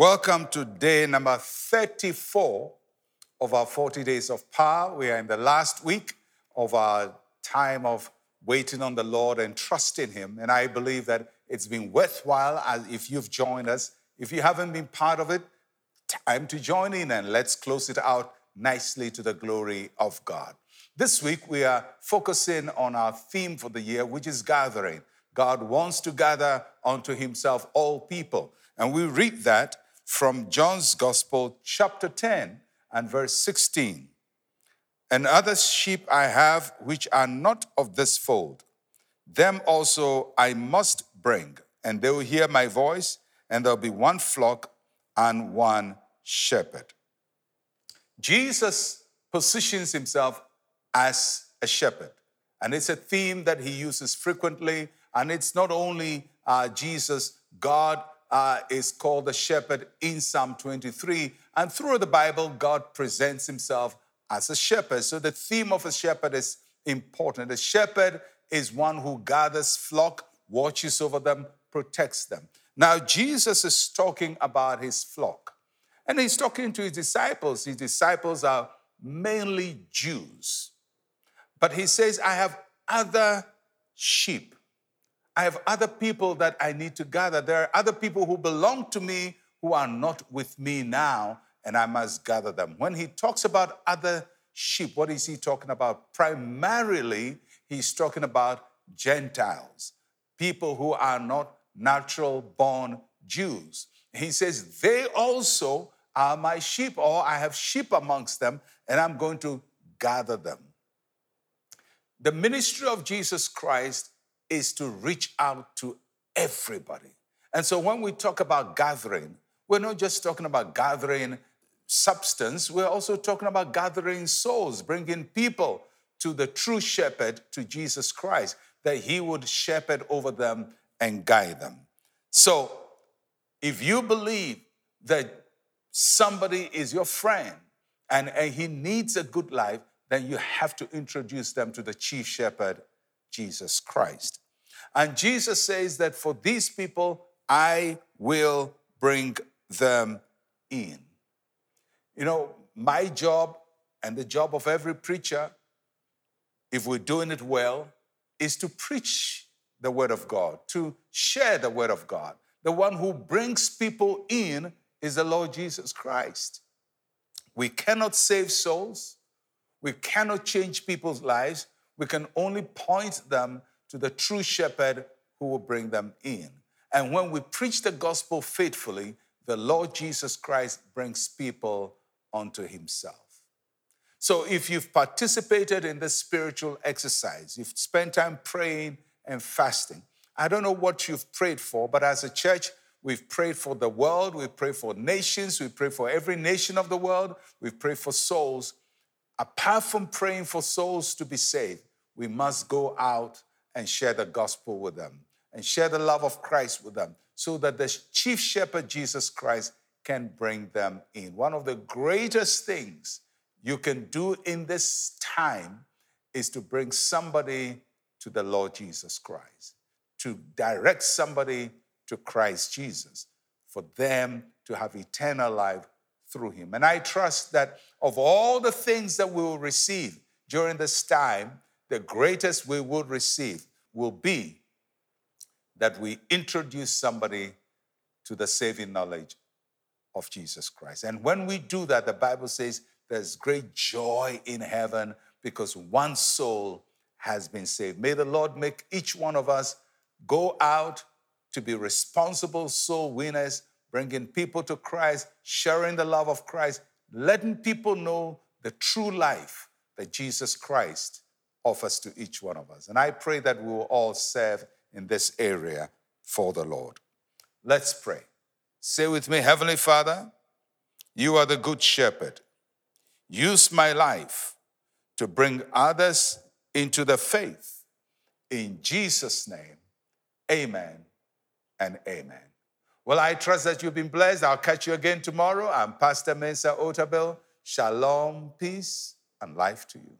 Welcome to day number 34 of our 40 days of power. We are in the last week of our time of waiting on the Lord and trusting Him. And I believe that it's been worthwhile if you've joined us. If you haven't been part of it, time to join in and let's close it out nicely to the glory of God. This week we are focusing on our theme for the year, which is gathering. God wants to gather unto Himself all people. And we read that from John's Gospel, chapter 10 and verse 16. And other sheep I have which are not of this fold, them also I must bring, and they will hear my voice, and there'll be one flock and one shepherd. Jesus positions himself as a shepherd, and it's a theme that he uses frequently. And it's not only uh, Jesus, God uh, is called the shepherd in Psalm 23. And through the Bible, God presents himself as a shepherd. So the theme of a shepherd is important. A shepherd is one who gathers flock, watches over them, protects them. Now, Jesus is talking about his flock. And he's talking to his disciples. His disciples are mainly Jews. But he says, I have other sheep I have other people that I need to gather. There are other people who belong to me who are not with me now, and I must gather them. When he talks about other sheep, what is he talking about? Primarily, he's talking about Gentiles, people who are not natural born Jews. He says, They also are my sheep, or I have sheep amongst them, and I'm going to gather them. The ministry of Jesus Christ is to reach out to everybody. And so when we talk about gathering, we're not just talking about gathering substance, we're also talking about gathering souls, bringing people to the true shepherd, to Jesus Christ, that he would shepherd over them and guide them. So if you believe that somebody is your friend and, and he needs a good life, then you have to introduce them to the chief shepherd, Jesus Christ. And Jesus says that for these people, I will bring them in. You know, my job and the job of every preacher, if we're doing it well, is to preach the Word of God, to share the Word of God. The one who brings people in is the Lord Jesus Christ. We cannot save souls. We cannot change people's lives. We can only point them to the true shepherd who will bring them in. And when we preach the gospel faithfully, the Lord Jesus Christ brings people unto himself. So if you've participated in this spiritual exercise, you've spent time praying and fasting, I don't know what you've prayed for, but as a church, we've prayed for the world, we've prayed for nations, we pray for every nation of the world, we've prayed for souls. Apart from praying for souls to be saved, we must go out and share the gospel with them and share the love of Christ with them so that the chief shepherd, Jesus Christ, can bring them in. One of the greatest things you can do in this time is to bring somebody to the Lord Jesus Christ, to direct somebody to Christ Jesus, for them to have eternal life through him. And I trust that of all the things that we will receive during this time, the greatest we will receive will be that we introduce somebody to the saving knowledge of Jesus Christ. And when we do that, the Bible says there's great joy in heaven because one soul has been saved. May the Lord make each one of us go out to be responsible soul winners, bringing people to Christ, sharing the love of Christ, letting people know the true life that Jesus Christ offers to each one of us. And I pray that we will all serve in this area for the Lord. Let's pray. Say with me, Heavenly Father, you are the good shepherd. Use my life to bring others into the faith. In Jesus' name, amen and amen. Well, I trust that you've been blessed. I'll catch you again tomorrow. I'm Pastor Mensa Otabil. Shalom, peace, and life to you.